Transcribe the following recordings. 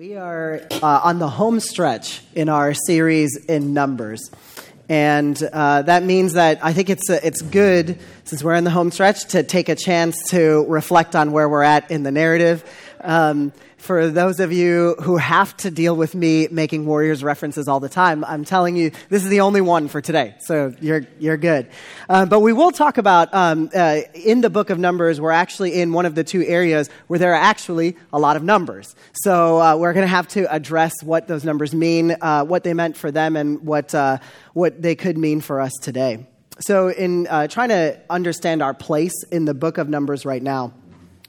We are uh, on the home stretch in our series in Numbers. And uh, that means that I think it's, uh, it's good, since we're in the home stretch, to take a chance to reflect on where we're at in the narrative. Um, for those of you who have to deal with me making Warriors references all the time, I'm telling you, this is the only one for today. So you're, you're good. Uh, but we will talk about, um, uh, in the book of Numbers, we're actually in one of the two areas where there are actually a lot of numbers. So uh, we're going to have to address what those numbers mean, uh, what they meant for them, and what, uh, what they could mean for us today. So, in uh, trying to understand our place in the book of Numbers right now,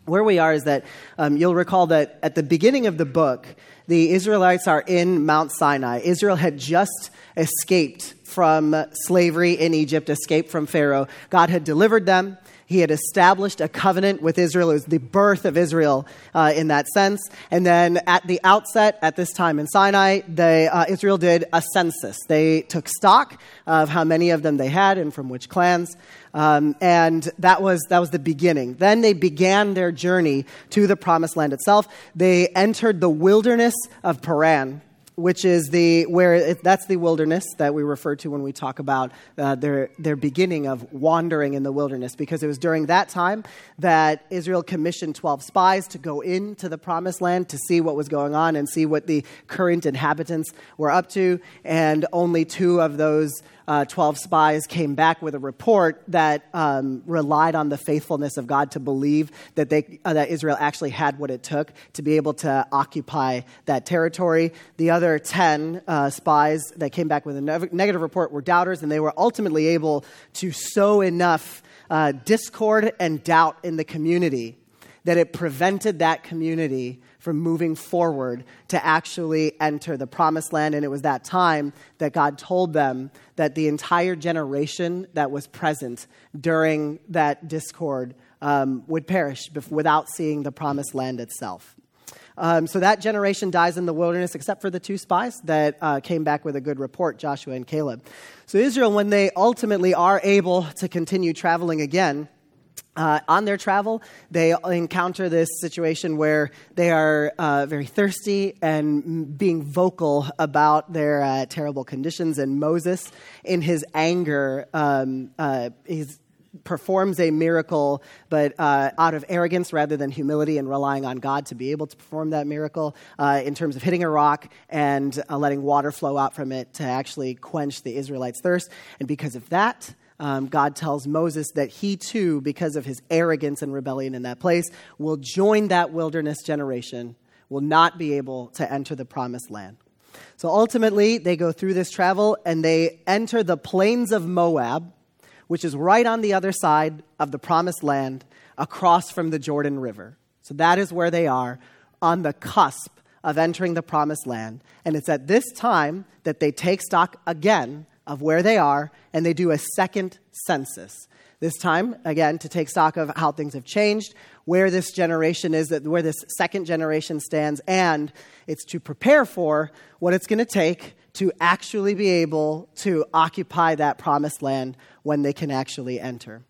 where we are is that um, you'll recall that at the beginning of the book, the Israelites are in Mount Sinai. Israel had just escaped from slavery in Egypt, escaped from Pharaoh. God had delivered them. He had established a covenant with Israel. It was the birth of Israel uh, in that sense. And then at the outset, at this time in Sinai, they, uh, Israel did a census. They took stock of how many of them they had and from which clans. Um, and that was, that was the beginning. Then they began their journey to the promised land itself. They entered the wilderness of Paran which is the where it, that's the wilderness that we refer to when we talk about uh, their their beginning of wandering in the wilderness because it was during that time that Israel commissioned 12 spies to go into the promised land to see what was going on and see what the current inhabitants were up to and only two of those uh, 12 spies came back with a report that um, relied on the faithfulness of God to believe that, they, uh, that Israel actually had what it took to be able to occupy that territory. The other 10 uh, spies that came back with a ne- negative report were doubters, and they were ultimately able to sow enough uh, discord and doubt in the community that it prevented that community from moving forward to actually enter the promised land. And it was that time that God told them that the entire generation that was present during that discord um, would perish without seeing the promised land itself. Um, so that generation dies in the wilderness, except for the two spies that uh, came back with a good report, Joshua and Caleb. So Israel, when they ultimately are able to continue traveling again, uh, on their travel, they encounter this situation where they are uh, very thirsty and being vocal about their uh, terrible conditions. And Moses, in his anger, um, uh, performs a miracle, but uh, out of arrogance rather than humility and relying on God to be able to perform that miracle uh, in terms of hitting a rock and letting water flow out from it to actually quench the Israelites' thirst. And because of that, um, God tells Moses that he too, because of his arrogance and rebellion in that place, will join that wilderness generation, will not be able to enter the promised land. So ultimately, they go through this travel and they enter the plains of Moab, which is right on the other side of the promised land, across from the Jordan River. So that is where they are on the cusp of entering the promised land. And it's at this time that they take stock again of where they are, and they do a second census. This time, again, to take stock of how things have changed, where this generation is, where this second generation stands, and it's to prepare for what it's going to take to actually be able to occupy that promised land when they can actually enter.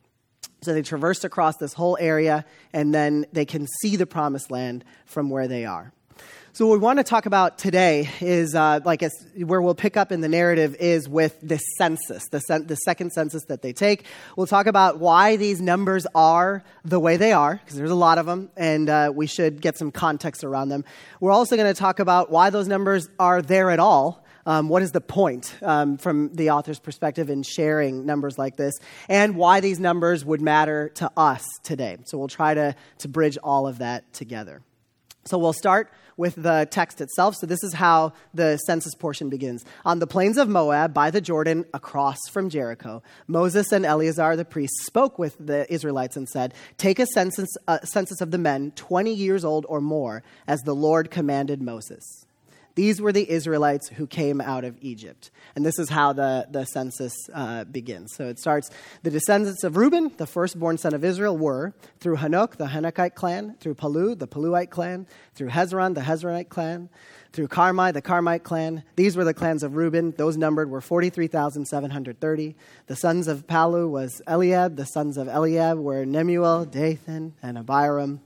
So they traverse across this whole area, and then they can see the promised land from where they are. So, what we want to talk about today is, uh, like, where we'll pick up in the narrative is with this census, the, cen- the second census that they take. We'll talk about why these numbers are the way they are, because there's a lot of them, and uh, we should get some context around them. We're also going to talk about why those numbers are there at all. Um, what is the point um, from the author's perspective in sharing numbers like this, and why these numbers would matter to us today. So, we'll try to, to bridge all of that together. So, we'll start with the text itself. So, this is how the census portion begins. On the plains of Moab, by the Jordan, across from Jericho, Moses and Eleazar the priest spoke with the Israelites and said, Take a census, census of the men 20 years old or more, as the Lord commanded Moses. These were the Israelites who came out of Egypt. And this is how the, the census uh, begins. So it starts The descendants of Reuben, the firstborn son of Israel, were through Hanok, the Hanokite clan, through Palu, the Paluite clan, through Hezron, the Hezronite clan, through Carmi, the Carmite clan. These were the clans of Reuben. Those numbered were 43,730. The sons of Palu was Eliab. The sons of Eliab were Nemuel, Dathan, and Abiram.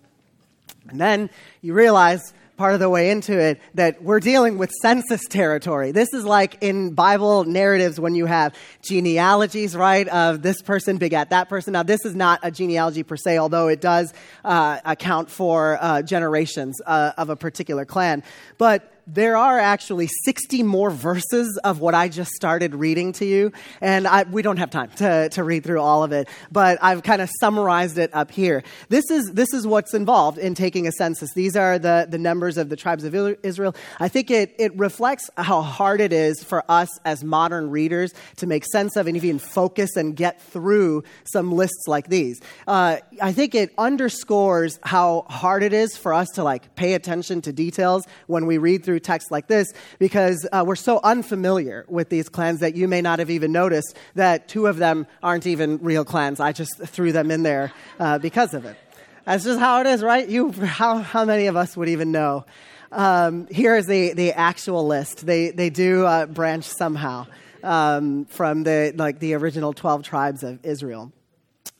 And then you realize part of the way into it that we're dealing with census territory. This is like in Bible narratives when you have genealogies, right, of this person begat that person. Now, this is not a genealogy per se, although it does uh, account for uh, generations uh, of a particular clan. But there are actually 60 more verses of what I just started reading to you. And I, we don't have time to, to read through all of it, but I've kind of summarized it up here. This is, this is what's involved in taking a census. These are the, the numbers of the tribes of Israel. I think it, it reflects how hard it is for us as modern readers to make sense of and even focus and get through some lists like these. Uh, I think it underscores how hard it is for us to like pay attention to details when we read through through texts like this because uh, we're so unfamiliar with these clans that you may not have even noticed that two of them aren't even real clans. I just threw them in there uh, because of it. That's just how it is, right? You, how, how many of us would even know? Um, here is the, the actual list. They, they do uh, branch somehow um, from the, like, the original 12 tribes of Israel.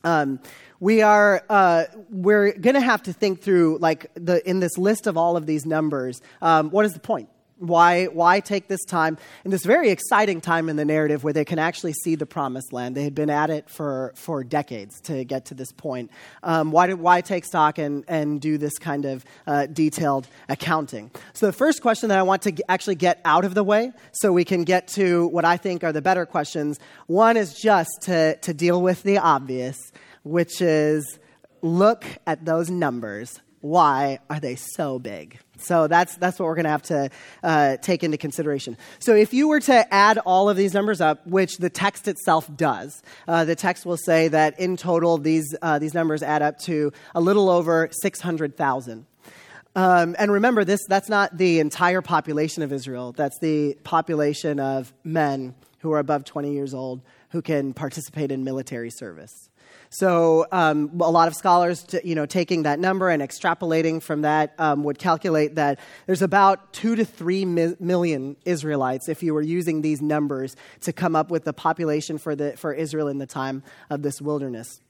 Um, we are uh, we're going to have to think through like the in this list of all of these numbers um, what is the point? Why why take this time in this very exciting time in the narrative where they can actually see the promised land? They had been at it for for decades to get to this point. Um, why did, why take stock and and do this kind of uh, detailed accounting? So the first question that i want to actually get out of the way so we can get to what i think are the better questions one is just to to deal with the obvious which is look at those numbers. Why are they so big? So that's, that's what we're going to have to uh, take into consideration. So if you were to add all of these numbers up, which the text itself does, uh, the text will say that in total these, uh, these numbers add up to a little over 600,000. Um, and remember, this, that's not the entire population of Israel. That's the population of men who are above 20 years old who can participate in military service. So um, a lot of scholars, you know, taking that number and extrapolating from that um, would calculate that there's about two to three mi- million Israelites if you were using these numbers to come up with the population for, the, for Israel in the time of this wilderness.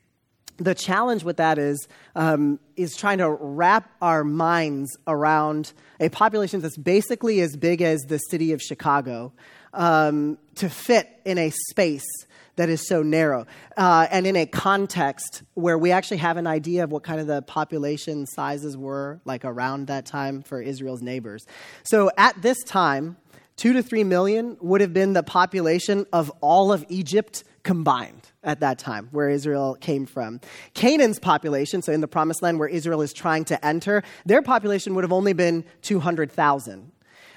The challenge with that is, um, is trying to wrap our minds around a population that's basically as big as the city of Chicago um, to fit in a space that is so narrow. Uh, and in a context where we actually have an idea of what kind of the population sizes were like around that time for Israel's neighbors. So at this time, two to three million would have been the population of all of Egypt combined at that time, where Israel came from. Canaan's population, so in the promised land where Israel is trying to enter, their population would have only been 200,000.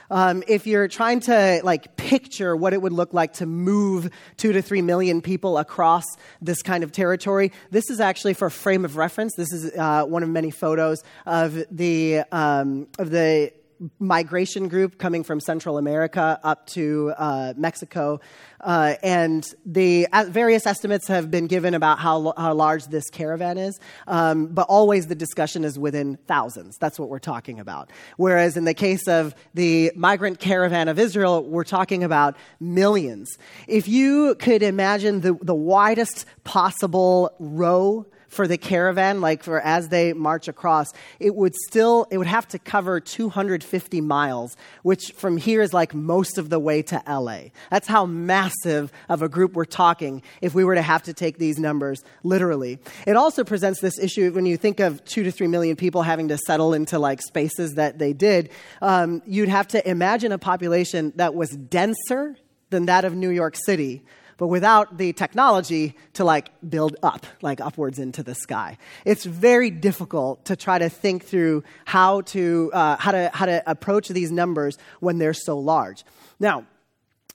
Um, if you're trying to like picture what it would look like to move two to three million people across this kind of territory, this is actually for frame of reference. This is uh, one of many photos of the um, of the migration group coming from Central America up to uh, Mexico. Uh, and the uh, various estimates have been given about how, how large this caravan is, um, but always the discussion is within thousands. That's what we're talking about. Whereas in the case of the migrant caravan of Israel, we're talking about millions. If you could imagine the, the widest possible row for the caravan, like for as they march across, it would still, it would have to cover 250 miles, which from here is like most of the way to LA. That's how massive of a group we're talking if we were to have to take these numbers literally. It also presents this issue when you think of two to three million people having to settle into like spaces that they did, um, you'd have to imagine a population that was denser than that of New York City but without the technology to like build up, like upwards into the sky. It's very difficult to try to think through how to, uh, how to, how to approach these numbers when they're so large. Now,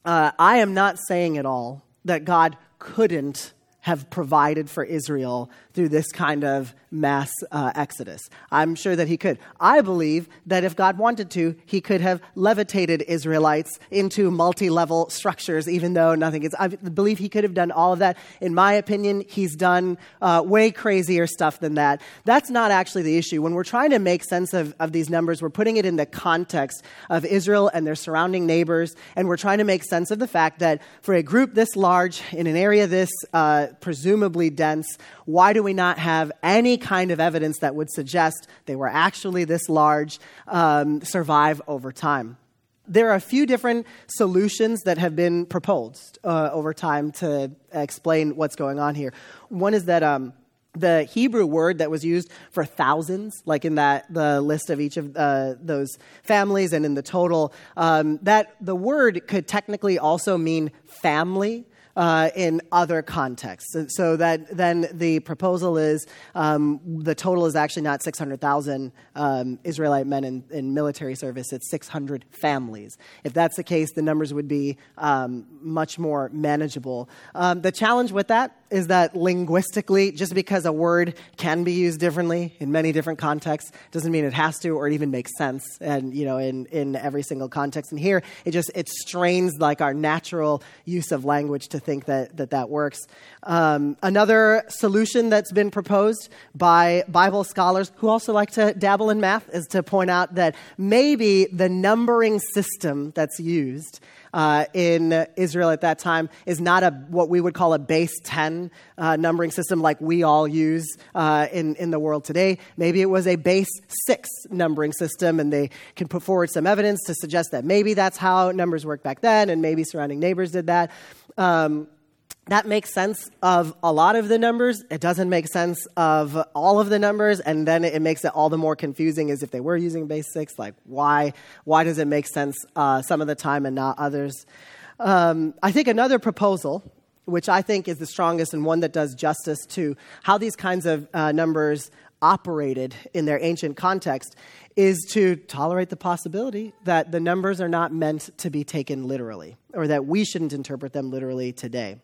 uh, I am not saying at all that God couldn't have provided for Israel through this kind of mass uh, exodus. I'm sure that he could. I believe that if God wanted to, he could have levitated Israelites into multi level structures, even though nothing is. I believe he could have done all of that. In my opinion, he's done uh, way crazier stuff than that. That's not actually the issue. When we're trying to make sense of, of these numbers, we're putting it in the context of Israel and their surrounding neighbors, and we're trying to make sense of the fact that for a group this large in an area this uh, presumably dense. Why do we not have any kind of evidence that would suggest they were actually this large, um, survive over time? There are a few different solutions that have been proposed uh, over time to explain what's going on here. One is that um, the Hebrew word that was used for thousands, like in that the list of each of uh, those families and in the total, um, that the word could technically also mean family uh, in other contexts. So that then the proposal is um, the total is actually not 600,000 um, Israelite men in, in, military service, it's 600 families. If that's the case, the numbers would be um, much more manageable. Um, the challenge with that is that linguistically, just because a word can be used differently in many different contexts, doesn't mean it has to or it even makes sense. And you know, in, in every single context. And here, it just it strains like our natural use of language to think that that, that works. Um, another solution that's been proposed by Bible scholars who also like to dabble in math is to point out that maybe the numbering system that's used uh, in Israel at that time is not a what we would call a base 10 uh, numbering system like we all use uh, in, in the world today. Maybe it was a base 6 numbering system, and they can put forward some evidence to suggest that maybe that's how numbers worked back then, and maybe surrounding neighbors did that. Um, that makes sense of a lot of the numbers. It doesn't make sense of all of the numbers, and then it makes it all the more confusing as if they were using base six. Like, why? Why does it make sense uh, some of the time and not others? Um, I think another proposal, which I think is the strongest and one that does justice to how these kinds of uh, numbers operated in their ancient context, is to tolerate the possibility that the numbers are not meant to be taken literally, or that we shouldn't interpret them literally today.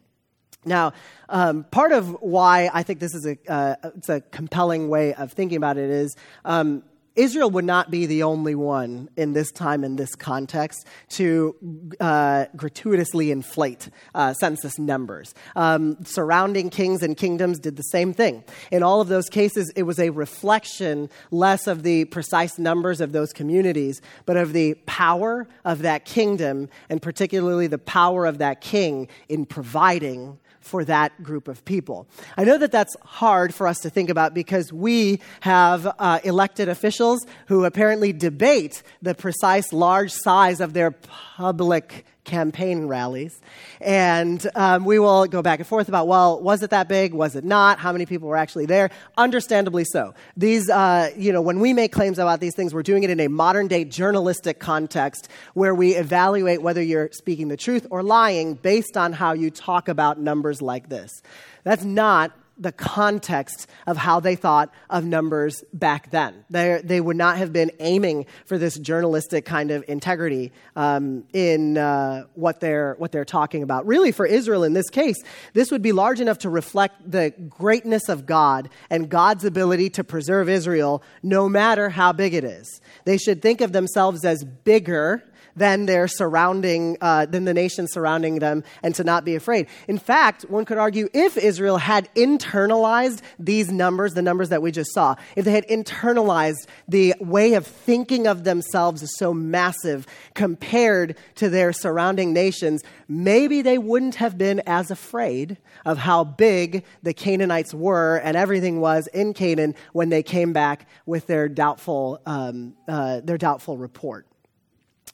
Now, um, part of why I think this is a, uh, it's a compelling way of thinking about it is um, Israel would not be the only one in this time, in this context, to uh, gratuitously inflate uh, census numbers. Um, surrounding kings and kingdoms did the same thing. In all of those cases, it was a reflection less of the precise numbers of those communities, but of the power of that kingdom, and particularly the power of that king in providing for that group of people. I know that that's hard for us to think about because we have uh, elected officials who apparently debate the precise large size of their public campaign rallies. And um, we will go back and forth about, well, was it that big? Was it not? How many people were actually there? Understandably so. These, uh, you know, when we make claims about these things, we're doing it in a modern day journalistic context where we evaluate whether you're speaking the truth or lying based on how you talk about numbers like this. That's not the context of how they thought of numbers back then. They, they would not have been aiming for this journalistic kind of integrity um, in uh, what, they're, what they're talking about. Really, for Israel in this case, this would be large enough to reflect the greatness of God and God's ability to preserve Israel no matter how big it is. They should think of themselves as bigger than their surrounding, uh, than the nation surrounding them, and to not be afraid. In fact, one could argue if Israel had internalized these numbers, the numbers that we just saw, if they had internalized the way of thinking of themselves as so massive compared to their surrounding nations, maybe they wouldn't have been as afraid of how big the Canaanites were and everything was in Canaan when they came back with their doubtful, um, uh, their doubtful report.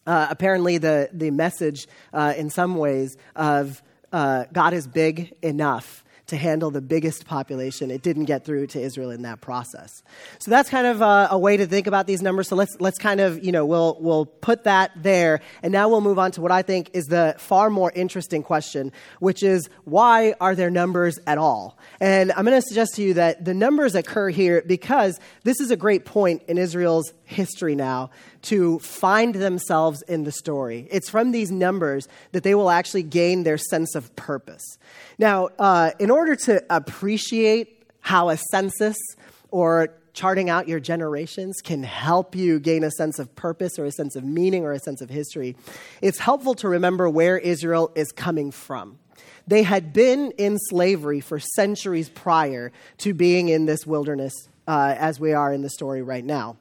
Uh, apparently, the, the message, uh, in some ways, of uh, God is big enough to handle the biggest population. It didn't get through to Israel in that process. So that's kind of a, a, way to think about these numbers. So let's, let's kind of, you know, we'll, we'll put that there. And now we'll move on to what I think is the far more interesting question, which is why are there numbers at all? And I'm going to suggest to you that the numbers occur here because this is a great point in Israel's history now to find themselves in the story. It's from these numbers that they will actually gain their sense of purpose. Now, uh, in order to appreciate how a census or charting out your generations can help you gain a sense of purpose or a sense of meaning or a sense of history, it's helpful to remember where Israel is coming from. They had been in slavery for centuries prior to being in this wilderness uh, as we are in the story right now.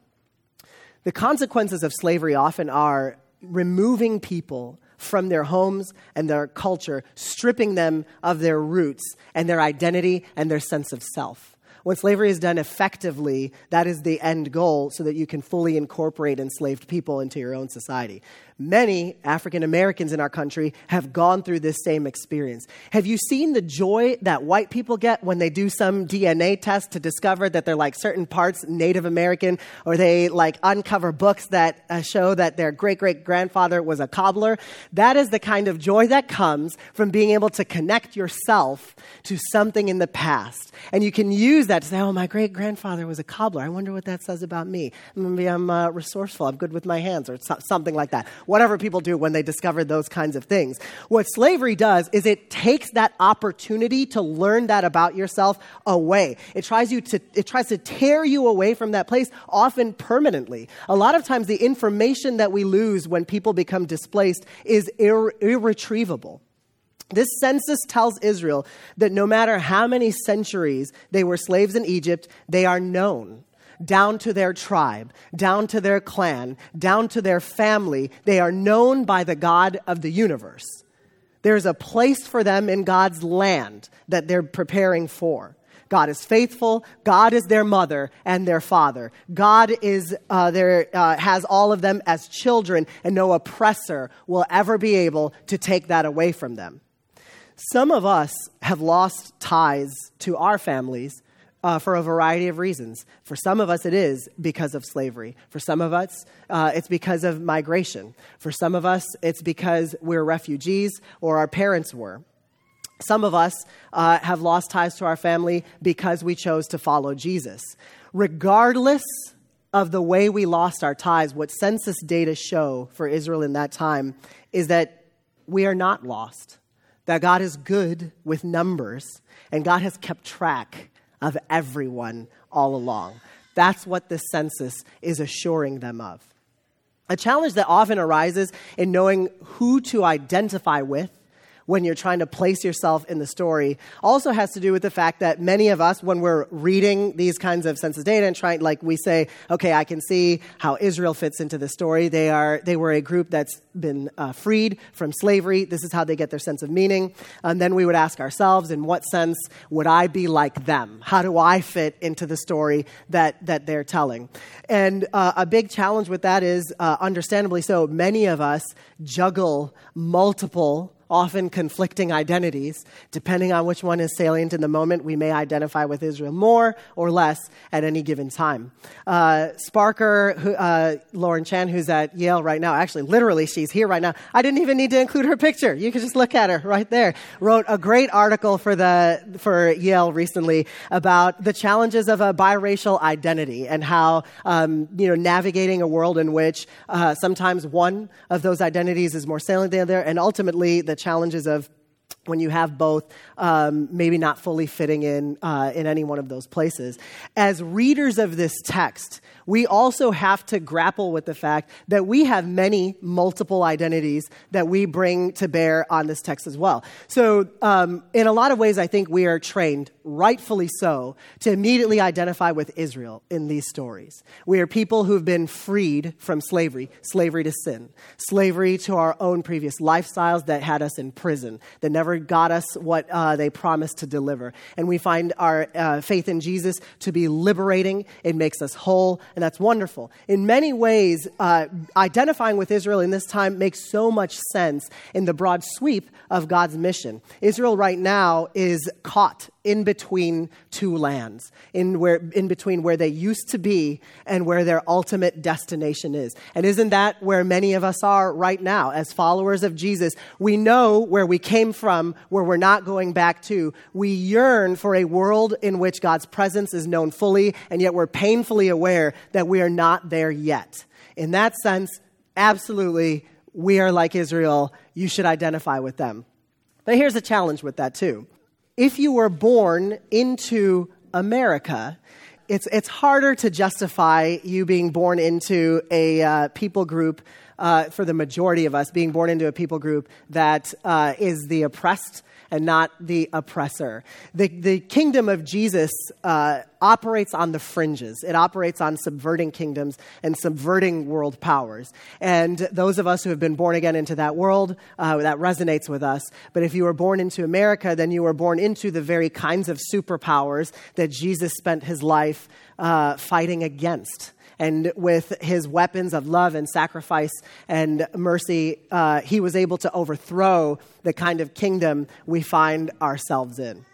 The consequences of slavery often are removing people from their homes and their culture, stripping them of their roots and their identity and their sense of self. When slavery is done effectively, that is the end goal so that you can fully incorporate enslaved people into your own society. Many African Americans in our country have gone through this same experience. Have you seen the joy that white people get when they do some DNA test to discover that they're like certain parts Native American, or they like uncover books that uh, show that their great great grandfather was a cobbler? That is the kind of joy that comes from being able to connect yourself to something in the past. And you can use that that to say, oh, my great grandfather was a cobbler. I wonder what that says about me. Maybe I'm uh, resourceful. I'm good with my hands, or so- something like that. Whatever people do when they discover those kinds of things. What slavery does is it takes that opportunity to learn that about yourself away. It tries you to, it tries to tear you away from that place, often permanently. A lot of times, the information that we lose when people become displaced is ir- irretrievable. This census tells Israel that no matter how many centuries they were slaves in Egypt, they are known down to their tribe, down to their clan, down to their family. They are known by the God of the universe. There's a place for them in God's land that they're preparing for. God is faithful. God is their mother and their father. God is uh, their, uh, has all of them as children, and no oppressor will ever be able to take that away from them. Some of us have lost ties to our families uh, for a variety of reasons. For some of us, it is because of slavery. For some of us, uh, it's because of migration. For some of us, it's because we're refugees or our parents were. Some of us uh, have lost ties to our family because we chose to follow Jesus. Regardless of the way we lost our ties, what census data show for Israel in that time is that we are not lost that God is good with numbers and God has kept track of everyone all along. That's what the census is assuring them of. A challenge that often arises in knowing who to identify with when you're trying to place yourself in the story also has to do with the fact that many of us, when we're reading these kinds of census data and trying, like we say, okay, I can see how Israel fits into the story. They are, they were a group that's been uh, freed from slavery. This is how they get their sense of meaning. And then we would ask ourselves, in what sense would I be like them? How do I fit into the story that, that they're telling? And uh, a big challenge with that is, uh, understandably so, many of us juggle multiple often conflicting identities. Depending on which one is salient in the moment, we may identify with Israel more or less at any given time. Uh, Sparker, who, uh, Lauren Chan, who's at Yale right now, actually, literally, she's here right now. I didn't even need to include her picture. You can just look at her right there. Wrote a great article for, the, for Yale recently about the challenges of a biracial identity and how, um, you know, navigating a world in which uh, sometimes one of those identities is more salient than the other, and ultimately the challenges of when you have both um, maybe not fully fitting in uh, in any one of those places as readers of this text we also have to grapple with the fact that we have many multiple identities that we bring to bear on this text as well. So, um, in a lot of ways, I think we are trained, rightfully so, to immediately identify with Israel in these stories. We are people who've been freed from slavery, slavery to sin, slavery to our own previous lifestyles that had us in prison, that never got us what uh, they promised to deliver. And we find our uh, faith in Jesus to be liberating, it makes us whole and that's wonderful. In many ways, uh, identifying with Israel in this time makes so much sense in the broad sweep of God's mission. Israel right now is caught in between two lands, in, where, in between where they used to be and where their ultimate destination is. And isn't that where many of us are right now? As followers of Jesus, we know where we came from, where we're not going back to. We yearn for a world in which God's presence is known fully, and yet we're painfully aware that we are not there yet. In that sense, absolutely, we are like Israel. You should identify with them. But here's a challenge with that, too if you were born into America, it's, it's harder to justify you being born into a uh, people group uh, for the majority of us, being born into a people group that uh, is the oppressed and not the oppressor. The, the kingdom of Jesus uh, operates on the fringes, it operates on subverting kingdoms and subverting world powers. And those of us who have been born again into that world, uh, that resonates with us. But if you were born into America, then you were born into the very kinds of superpowers that Jesus spent his life uh, fighting against and with his weapons of love and sacrifice and mercy, uh, he was able to overthrow the kind of kingdom we find ourselves in.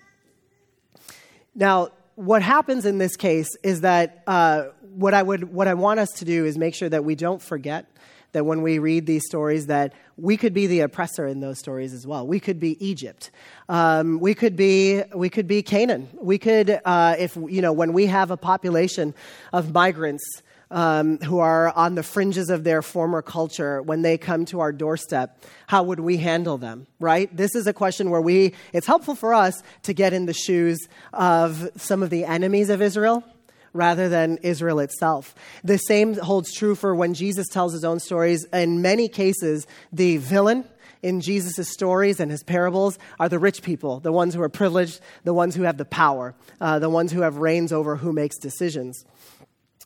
Now, what happens in this case is that uh, what I would what I want us to do is make sure that we don't forget that when we read these stories that we could be the oppressor in those stories as well. We could be egypt. Um, we could be we could be canaan. We could uh, if you know when we have a population of migrants um, who are on the fringes of their former culture, when they come to our doorstep, how would we handle them, right? This is a question where we, it's helpful for us to get in the shoes of some of the enemies of Israel rather than Israel itself. The same holds true for when Jesus tells his own stories. In many cases, the villain in Jesus' stories and his parables are the rich people, the ones who are privileged, the ones who have the power, uh, the ones who have reins over who makes decisions.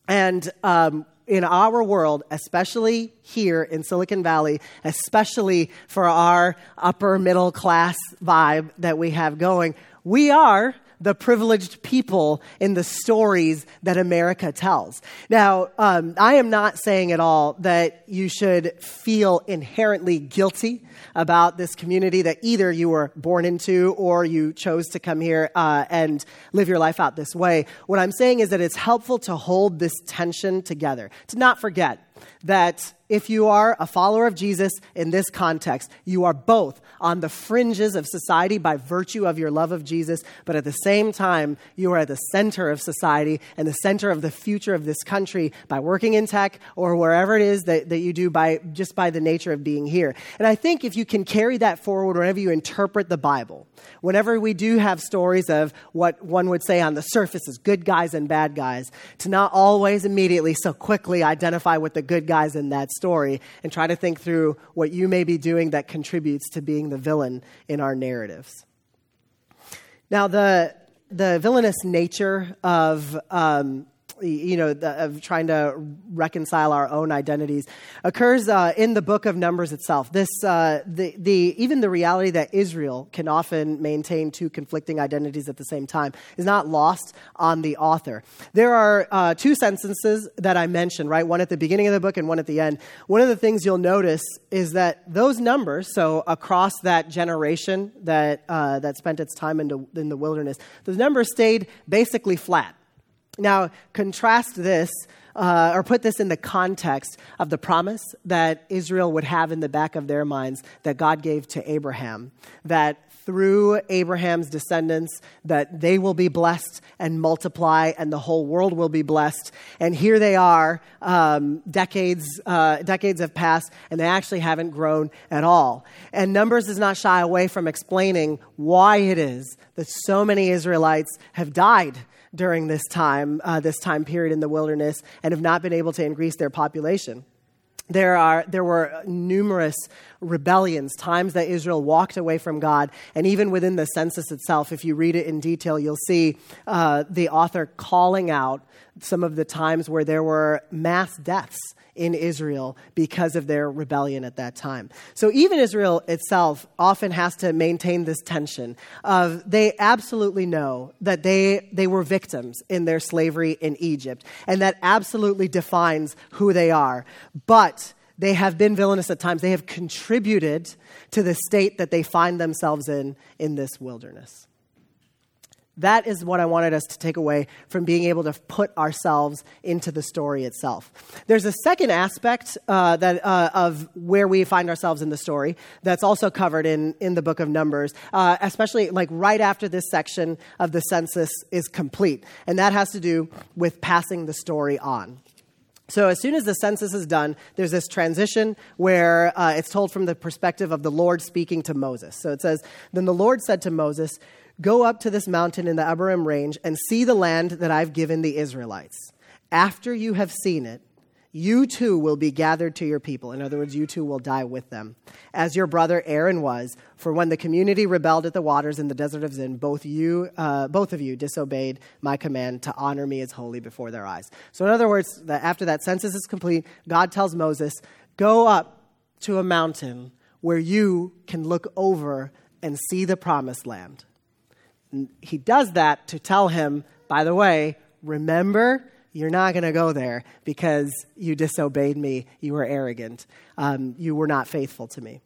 And um, in our world, especially here in Silicon Valley, especially for our upper middle class vibe that we have going, we are the privileged people in the stories that America tells. Now, um, I am not saying at all that you should feel inherently guilty about this community that either you were born into or you chose to come here uh, and live your life out this way. What I'm saying is that it's helpful to hold this tension together, to not forget that if you are a follower of Jesus in this context, you are both on the fringes of society by virtue of your love of Jesus, but at the same time, you are at the center of society and the center of the future of this country by working in tech or wherever it is that, that you do by just by the nature of being here. And I think if you can carry that forward whenever you interpret the Bible, whenever we do have stories of what one would say on the surface is good guys and bad guys, to not always immediately so quickly identify with the good guys in that story and try to think through what you may be doing that contributes to being the villain in our narratives. Now, the, the villainous nature of um, you know, the, of trying to reconcile our own identities, occurs uh, in the book of Numbers itself. This, uh, the, the, even the reality that Israel can often maintain two conflicting identities at the same time is not lost on the author. There are uh, two sentences that I mentioned, right? One at the beginning of the book and one at the end. One of the things you'll notice is that those numbers, so across that generation that, uh, that spent its time in the, in the wilderness, those numbers stayed basically flat. Now, contrast this uh, or put this in the context of the promise that Israel would have in the back of their minds that God gave to Abraham, that through Abraham's descendants that they will be blessed and multiply and the whole world will be blessed. And here they are, um, decades, uh, decades have passed and they actually haven't grown at all. And Numbers does not shy away from explaining why it is that so many Israelites have died during this time, uh, this time period in the wilderness, and have not been able to increase their population. There, are, there were numerous rebellions, times that Israel walked away from God. And even within the census itself, if you read it in detail, you'll see uh, the author calling out some of the times where there were mass deaths in Israel because of their rebellion at that time. So even Israel itself often has to maintain this tension of they absolutely know that they, they were victims in their slavery in Egypt, and that absolutely defines who they are. But they have been villainous at times. They have contributed to the state that they find themselves in in this wilderness. That is what I wanted us to take away from being able to put ourselves into the story itself. There's a second aspect uh, that, uh, of where we find ourselves in the story that's also covered in, in the book of Numbers, uh, especially like right after this section of the census is complete. And that has to do with passing the story on. So, as soon as the census is done, there's this transition where uh, it's told from the perspective of the Lord speaking to Moses. So it says, Then the Lord said to Moses, Go up to this mountain in the Abarim range and see the land that I've given the Israelites. After you have seen it, you too will be gathered to your people. In other words, you too will die with them, as your brother Aaron was. For when the community rebelled at the waters in the desert of Zin, both you, uh, both of you, disobeyed my command to honor me as holy before their eyes. So, in other words, after that census is complete, God tells Moses, "Go up to a mountain where you can look over and see the promised land." He does that to tell him, by the way, remember you're not going to go there because you disobeyed me. You were arrogant. Um, you were not faithful to me.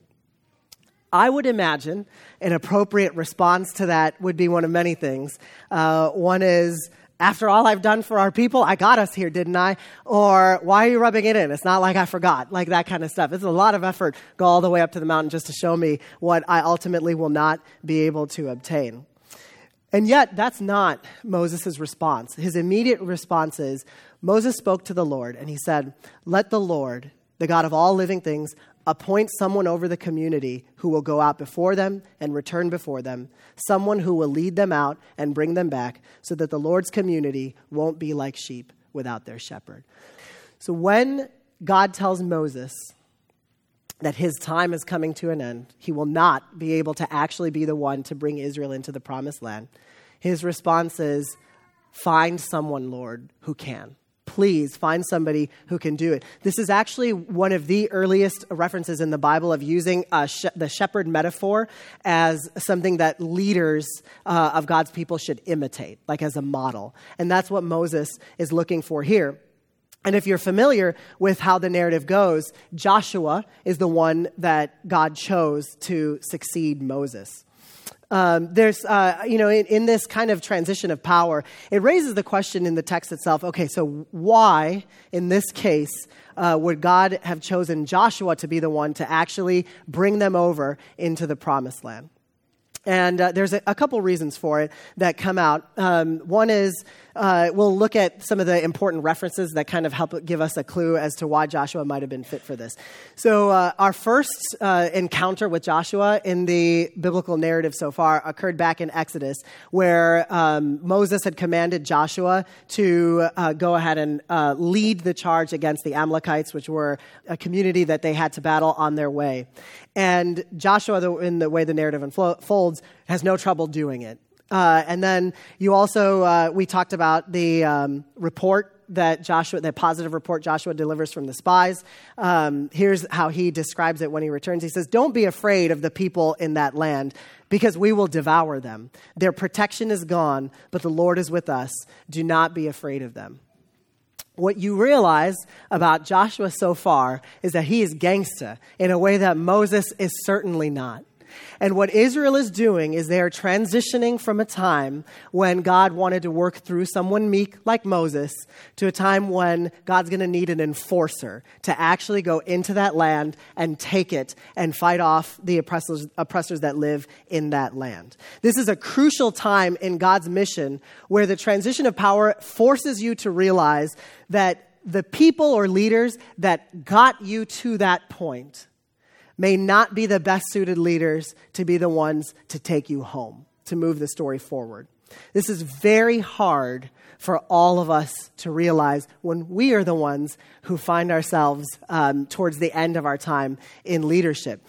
I would imagine an appropriate response to that would be one of many things. Uh, one is, after all I've done for our people, I got us here, didn't I? Or, why are you rubbing it in? It's not like I forgot, like that kind of stuff. It's a lot of effort, go all the way up to the mountain just to show me what I ultimately will not be able to obtain. And yet, that's not Moses' response. His immediate response is Moses spoke to the Lord and he said, Let the Lord, the God of all living things, appoint someone over the community who will go out before them and return before them, someone who will lead them out and bring them back, so that the Lord's community won't be like sheep without their shepherd. So when God tells Moses, that his time is coming to an end. He will not be able to actually be the one to bring Israel into the promised land. His response is, Find someone, Lord, who can. Please find somebody who can do it. This is actually one of the earliest references in the Bible of using sh- the shepherd metaphor as something that leaders uh, of God's people should imitate, like as a model. And that's what Moses is looking for here. And if you're familiar with how the narrative goes, Joshua is the one that God chose to succeed Moses. Um, there's, uh, you know, in, in, this kind of transition of power, it raises the question in the text itself okay, so why, in this case, uh, would God have chosen Joshua to be the one to actually bring them over into the promised land? And uh, there's a, a, couple reasons for it that come out. Um, one is uh, we'll look at some of the important references that kind of help give us a clue as to why Joshua might have been fit for this. So, uh, our first uh, encounter with Joshua in the biblical narrative so far occurred back in Exodus, where um, Moses had commanded Joshua to uh, go ahead and uh, lead the charge against the Amalekites, which were a community that they had to battle on their way. And Joshua, in the way the narrative unfolds, has no trouble doing it. Uh, and then you also, uh, we talked about the um, report that Joshua, the positive report Joshua delivers from the spies. Um, here's how he describes it when he returns. He says, Don't be afraid of the people in that land because we will devour them. Their protection is gone, but the Lord is with us. Do not be afraid of them. What you realize about Joshua so far is that he is gangsta in a way that Moses is certainly not. And what Israel is doing is they are transitioning from a time when God wanted to work through someone meek like Moses to a time when God's going to need an enforcer to actually go into that land and take it and fight off the oppressors, oppressors that live in that land. This is a crucial time in God's mission where the transition of power forces you to realize that the people or leaders that got you to that point may not be the best suited leaders to be the ones to take you home, to move the story forward. This is very hard for all of us to realize when we are the ones who find ourselves um, towards the end of our time in leadership.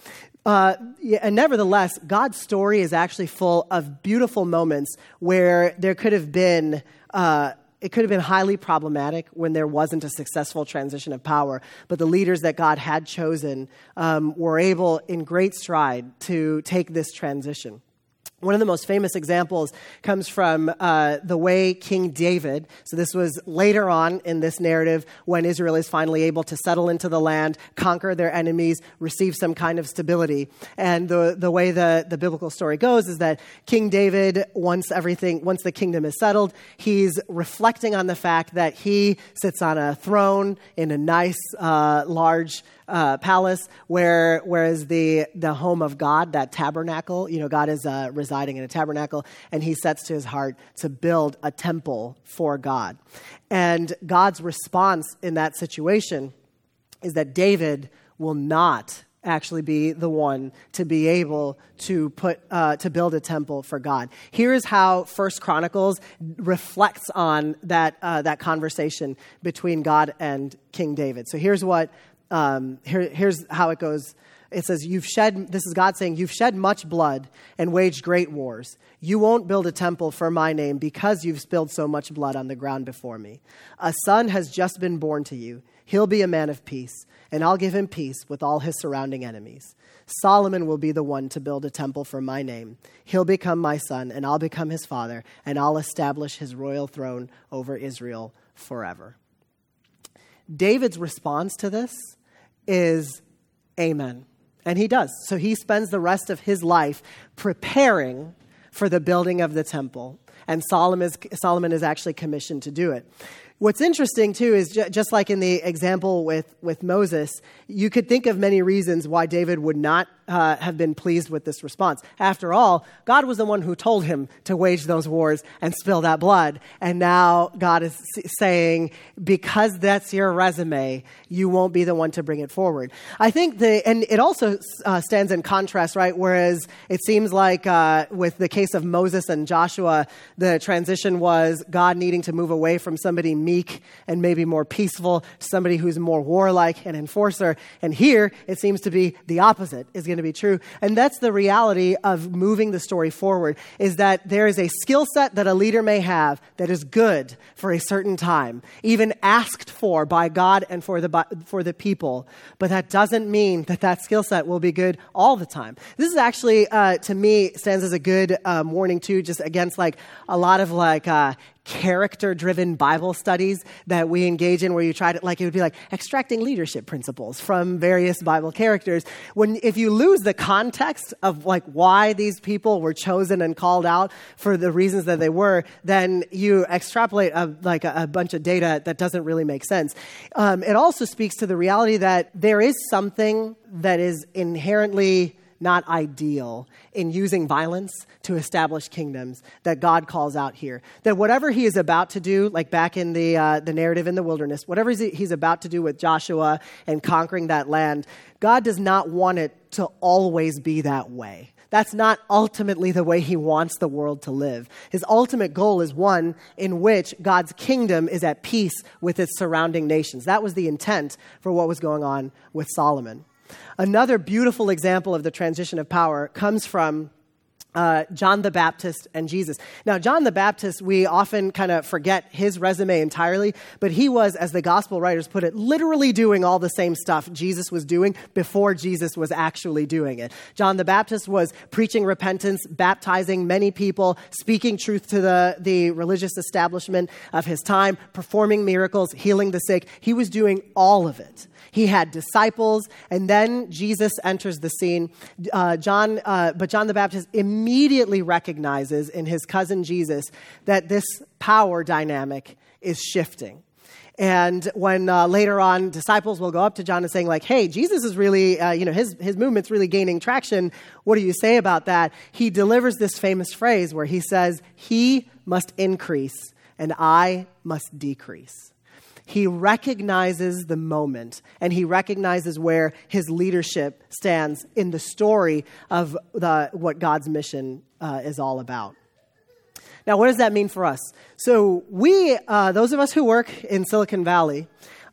Uh, and nevertheless, God's story is actually full of beautiful moments where there could have been uh, it could have been highly problematic when there wasn't a successful transition of power. But the leaders that God had chosen um, were able, in great stride, to take this transition. One of the most famous examples comes from uh, the way King David, so this was later on in this narrative when Israel is finally able to settle into the land, conquer their enemies, receive some kind of stability. And the, the way the, the biblical story goes is that King David, once everything, once the kingdom is settled, he's reflecting on the fact that he sits on a throne in a nice, uh, large uh, palace, where, whereas the, the home of God, that tabernacle, you know, God is uh, residing in a tabernacle, and he sets to his heart to build a temple for God. And God's response in that situation is that David will not actually be the one to be able to put uh, to build a temple for God. Here is how First Chronicles reflects on that uh, that conversation between God and King David. So here's what um, here, here's how it goes. It says, You've shed, this is God saying, You've shed much blood and waged great wars. You won't build a temple for my name because you've spilled so much blood on the ground before me. A son has just been born to you. He'll be a man of peace and I'll give him peace with all his surrounding enemies. Solomon will be the one to build a temple for my name. He'll become my son, and I'll become his father, and I'll establish his royal throne over Israel forever. David's response to this is Amen. And he does. So he spends the rest of his life preparing for the building of the temple. And Solomon is, Solomon is actually commissioned to do it. What's interesting too is ju- just like in the example with, with Moses, you could think of many reasons why David would not uh, have been pleased with this response. After all, God was the one who told him to wage those wars and spill that blood. And now God is saying, because that's your resume, you won't be the one to bring it forward. I think the, and it also uh, stands in contrast, right? Whereas it seems like uh, with the case of Moses and Joshua, the transition was God needing to move away from somebody meek and maybe more peaceful, somebody who's more warlike and enforcer. And here it seems to be the opposite is going to be true. And that's the reality of moving the story forward is that there is a skill set that a leader may have that is good for a certain time, even asked for by God and for the, for the people. But that doesn't mean that that skill set will be good all the time. This is actually, uh, to me, stands as a good um, warning too, just against like a lot of like, uh, character driven Bible studies that we engage in where you try to, like, it would be like extracting leadership principles from various Bible characters. When, if you lose the context of like why these people were chosen and called out for the reasons that they were, then you extrapolate a, like a, a bunch of data that doesn't really make sense. Um, it also speaks to the reality that there is something that is inherently not ideal in using violence to establish kingdoms that God calls out here. That whatever he is about to do, like back in the, uh, the narrative in the wilderness, whatever he's about to do with Joshua and conquering that land, God does not want it to always be that way. That's not ultimately the way he wants the world to live. His ultimate goal is one in which God's kingdom is at peace with its surrounding nations. That was the intent for what was going on with Solomon. Another beautiful example of the transition of power comes from uh, John the Baptist and Jesus. Now, John the Baptist, we often kind of forget his resume entirely, but he was, as the gospel writers put it, literally doing all the same stuff Jesus was doing before Jesus was actually doing it. John the Baptist was preaching repentance, baptizing many people, speaking truth to the, the religious establishment of his time, performing miracles, healing the sick. He was doing all of it. He had disciples, and then Jesus enters the scene. Uh, John, uh, but John the Baptist immediately recognizes in his cousin Jesus that this power dynamic is shifting. And when uh, later on disciples will go up to John and saying like, "Hey, Jesus is really, uh, you know, his his movement's really gaining traction. What do you say about that?" He delivers this famous phrase where he says, "He must increase, and I must decrease." He recognizes the moment and he recognizes where his leadership stands in the story of the, what God's mission uh, is all about. Now, what does that mean for us? So, we, uh, those of us who work in Silicon Valley,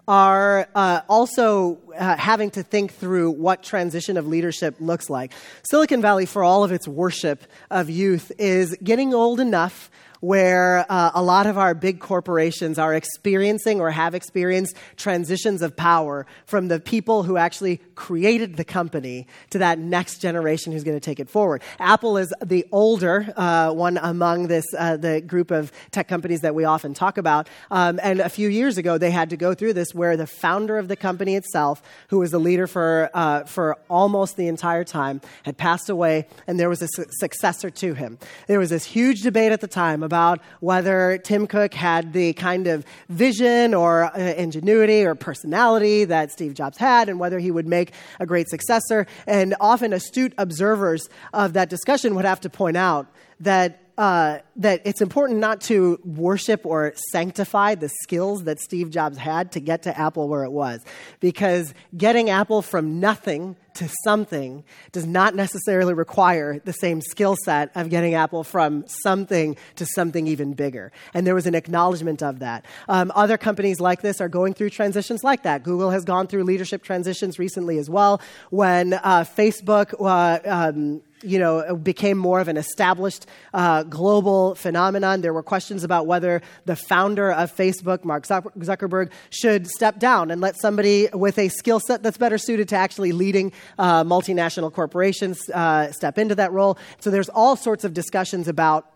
are uh, also uh, having to think through what transition of leadership looks like. Silicon Valley, for all of its worship of youth, is getting old enough where uh, a lot of our big corporations are experiencing or have experienced transitions of power from the people who actually created the company to that next generation who's going to take it forward. Apple is the older uh, one among this uh, the group of tech companies that we often talk about. Um, and a few years ago, they had to go through this where the founder of the company itself, who was the leader for uh, for almost the entire time, had passed away, and there was a su- successor to him. There was this huge debate at the time about whether Tim Cook had the kind of vision or uh, ingenuity or personality that Steve Jobs had and whether he would make a great successor. And often astute observers of that discussion would have to point out that uh, that it's important not to worship or sanctify the skills that Steve Jobs had to get to Apple where it was. Because getting Apple from nothing to something does not necessarily require the same skill set of getting Apple from something to something even bigger. And there was an acknowledgement of that. Um, other companies like this are going through transitions like that. Google has gone through leadership transitions recently as well. When uh, Facebook uh, um, you know, became more of an established uh, global phenomenon. There were questions about whether the founder of Facebook, Mark Zuckerberg, should step down and let somebody with a skill set that's better suited to actually leading uh, multinational corporations uh, step into that role. So there's all sorts of discussions about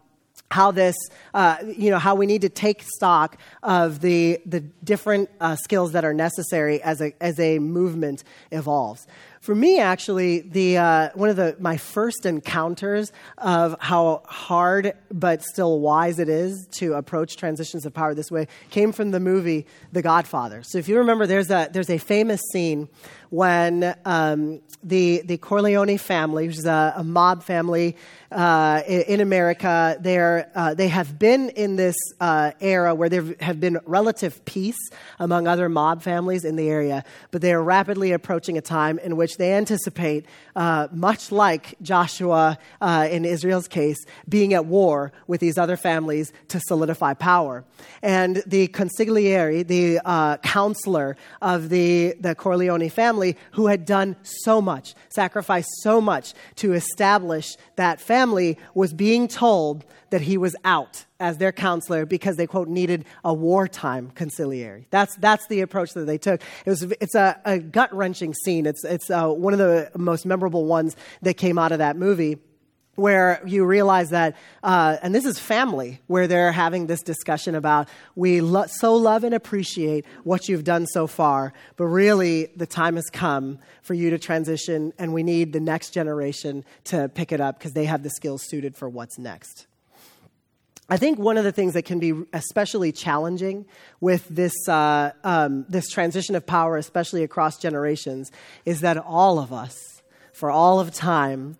how this, uh, you know, how we need to take stock of the, the different uh, skills that are necessary as a, as a movement evolves. For me, actually, the, uh, one of the, my first encounters of how hard but still wise it is to approach transitions of power this way came from the movie The Godfather. So if you remember, there's a, there's a famous scene when um, the, the Corleone family, which is a, a mob family uh, in, America, they're, uh, they have been in this uh, era where there have been relative peace among other mob families in the area, but they are rapidly approaching a time in which they anticipate, uh, much like Joshua uh, in Israel's case, being at war with these other families to solidify power. And the consigliere, the uh, counselor of the, the Corleone family who had done so much, sacrificed so much to establish that family, was being told that he was out as their counselor because they, quote, needed a wartime consigliere. That's, that's the approach that they took. It was, it's a, a gut wrenching scene. It's, it's uh, one of the most memorable ones that came out of that movie where you realize that, uh, and this is family, where they're having this discussion about we lo- so love and appreciate what you've done so far, but really the time has come for you to transition, and we need the next generation to pick it up because they have the skills suited for what's next. I think one of the things that can be especially challenging with this, uh, um, this transition of power, especially across generations, is that all of us, for all of time,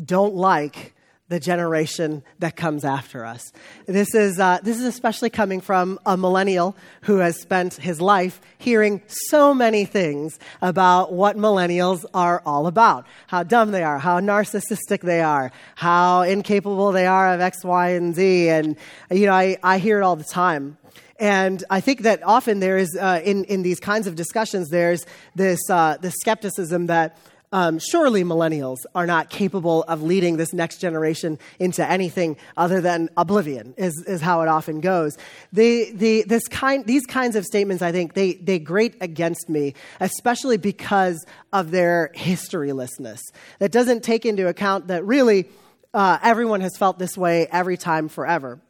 don't like the generation that comes after us. This is, uh, this is especially coming from a millennial who has spent his life hearing so many things about what millennials are all about how dumb they are, how narcissistic they are, how incapable they are of X, Y, and Z. And, you know, I, I hear it all the time. And I think that often there is, uh, in, in these kinds of discussions, there's this, uh, this skepticism that um, surely millennials are not capable of leading this next generation into anything other than oblivion, is, is how it often goes. The, the, this kind, these kinds of statements, I think, they, they grate against me, especially because of their historylessness. That doesn't take into account that really uh, everyone has felt this way every time forever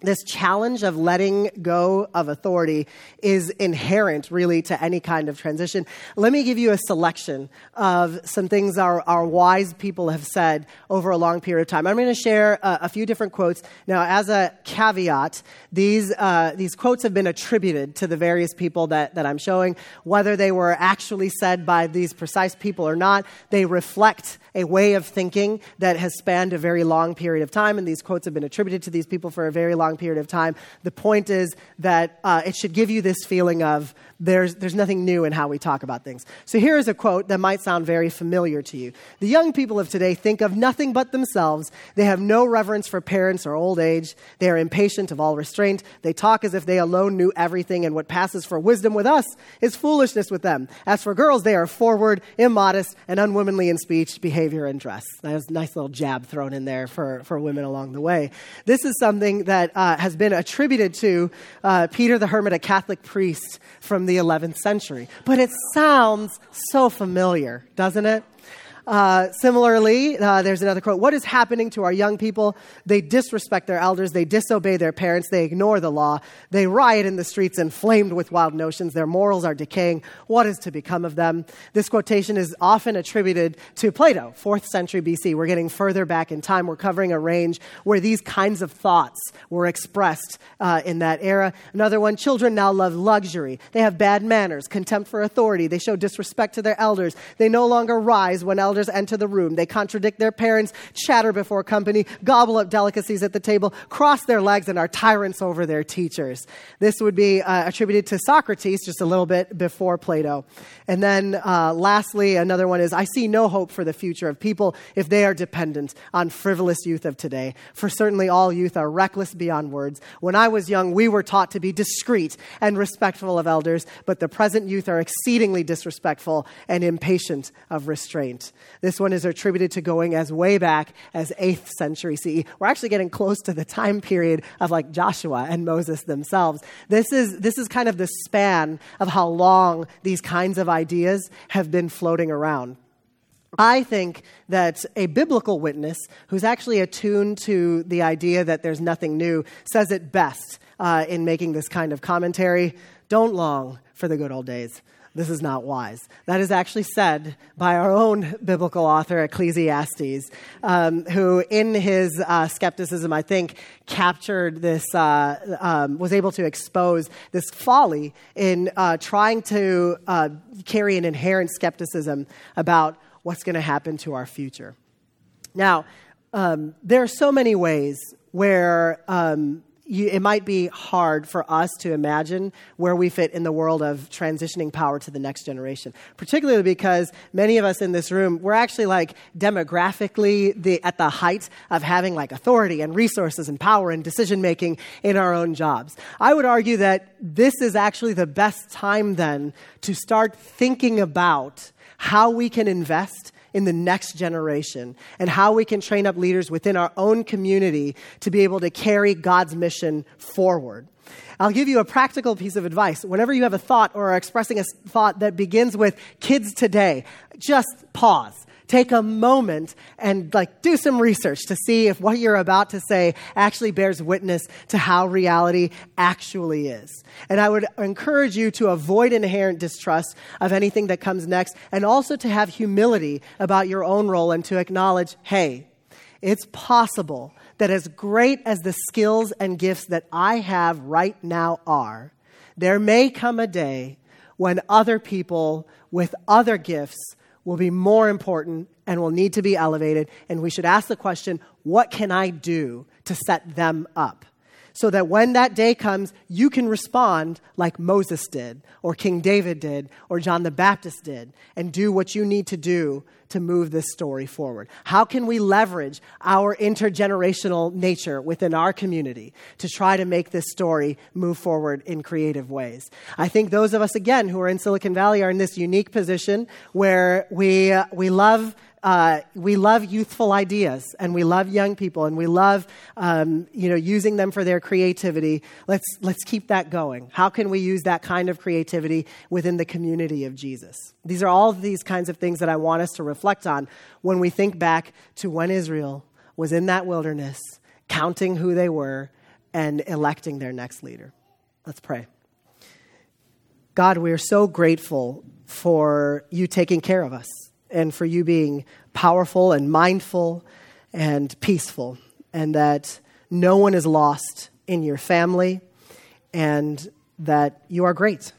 this challenge of letting go of authority is inherent really to any kind of transition. Let me give you a selection of some things our, our wise people have said over a long period of time. I'm going to share a, a few different quotes. Now, as a caveat, these, uh, these quotes have been attributed to the various people that, that I'm showing. Whether they were actually said by these precise people or not, they reflect a way of thinking that has spanned a very long period of time, and these quotes have been attributed to these people for a very long period of time. The point is that uh, it should give you this feeling of there's, there's nothing new in how we talk about things. So here is a quote that might sound very familiar to you. The young people of today think of nothing but themselves. They have no reverence for parents or old age. They are impatient of all restraint. They talk as if they alone knew everything, and what passes for wisdom with us is foolishness with them. As for girls, they are forward, immodest, and unwomanly in speech, behavior, and dress. That's a nice little jab thrown in there for, for women along the way. This is something that uh, has been attributed to uh, Peter the Hermit, a Catholic priest from the 11th century. But it sounds so familiar, doesn't it? Uh, similarly, uh, there's another quote What is happening to our young people? They disrespect their elders, they disobey their parents, they ignore the law, they riot in the streets inflamed with wild notions, their morals are decaying. What is to become of them? This quotation is often attributed to Plato, 4th century BC. We're getting further back in time. We're covering a range where these kinds of thoughts were expressed uh, in that era. Another one children now love luxury. They have bad manners, contempt for authority, they show disrespect to their elders, they no longer rise when elders elders enter the room. They contradict their parents, chatter before company, gobble up delicacies at the table, cross their legs, and are tyrants over their teachers. This would be uh, attributed to Socrates just a little bit before Plato. And then uh, lastly, another one is I see no hope for the future of people if they are dependent on frivolous youth of today. For certainly all youth are reckless beyond words. When I was young, we were taught to be discreet and respectful of elders, but the present youth are exceedingly disrespectful and impatient of restraint. This one is attributed to going as way back as 8th century CE. We're actually getting close to the time period of like Joshua and Moses themselves. This is, this is kind of the span of how long these kinds of ideas have been floating around. I think that a biblical witness who's actually attuned to the idea that there's nothing new says it best uh, in making this kind of commentary. Don't long for the good old days. This is not wise. That is actually said by our own biblical author, Ecclesiastes, um, who, in his uh, skepticism, I think, captured this, uh, um, was able to expose this folly in uh, trying to uh, carry an inherent skepticism about what's going to happen to our future. Now, um, there are so many ways where um, you, it might be hard for us to imagine where we fit in the world of transitioning power to the next generation, particularly because many of us in this room, we're actually like demographically the, at the height of having like authority and resources and power and decision making in our own jobs. I would argue that this is actually the best time then to start thinking about how we can invest in the next generation and how we can train up leaders within our own community to be able to carry God's mission forward. I'll give you a practical piece of advice. Whenever you have a thought or are expressing a thought that begins with kids today, just pause take a moment and like do some research to see if what you're about to say actually bears witness to how reality actually is. And I would encourage you to avoid inherent distrust of anything that comes next and also to have humility about your own role and to acknowledge, hey, it's possible that as great as the skills and gifts that I have right now are, there may come a day when other people with other gifts will be more important and will need to be elevated. And we should ask the question what can I do to set them up? So that when that day comes, you can respond like Moses did, or King David did, or John the Baptist did, and do what you need to do to move this story forward? How can we leverage our intergenerational nature within our community to try to make this story move forward in creative ways? I think those of us, again, who are in Silicon Valley are in this unique position where we, uh, we love uh, we love youthful ideas and we love young people and we love um, you know using them for their creativity. Let's let's keep that going. How can we use that kind of creativity within the community of jesus? These are all these kinds of things that i want us to reflect on when we think back to when israel was in that wilderness counting who they were and electing their next leader. Let's pray. God we are so grateful for you taking care of us and for you being powerful and mindful and peaceful, and that no one is lost in your family, and that you are great.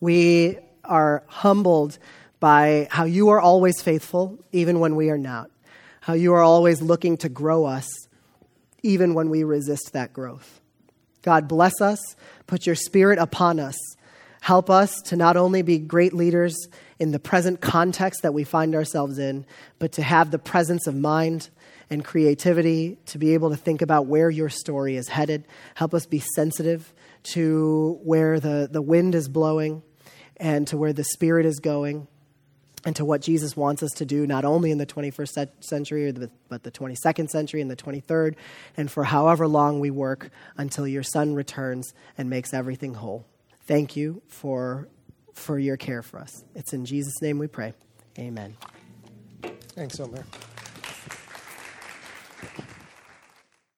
We are humbled by how you are always faithful, even when we are not, how you are always looking to grow us, even when we resist that growth. God, bless us, put your spirit upon us. Help us to not only be great leaders in the present context that we find ourselves in, but to have the presence of mind and creativity to be able to think about where your story is headed. Help us be sensitive to where the, the wind is blowing and to where the Spirit is going and to what Jesus wants us to do, not only in the 21st century, but the 22nd century and the 23rd, and for however long we work until your Son returns and makes everything whole. Thank you for for your care for us. It's in Jesus' name we pray. Amen. Thanks, Omer.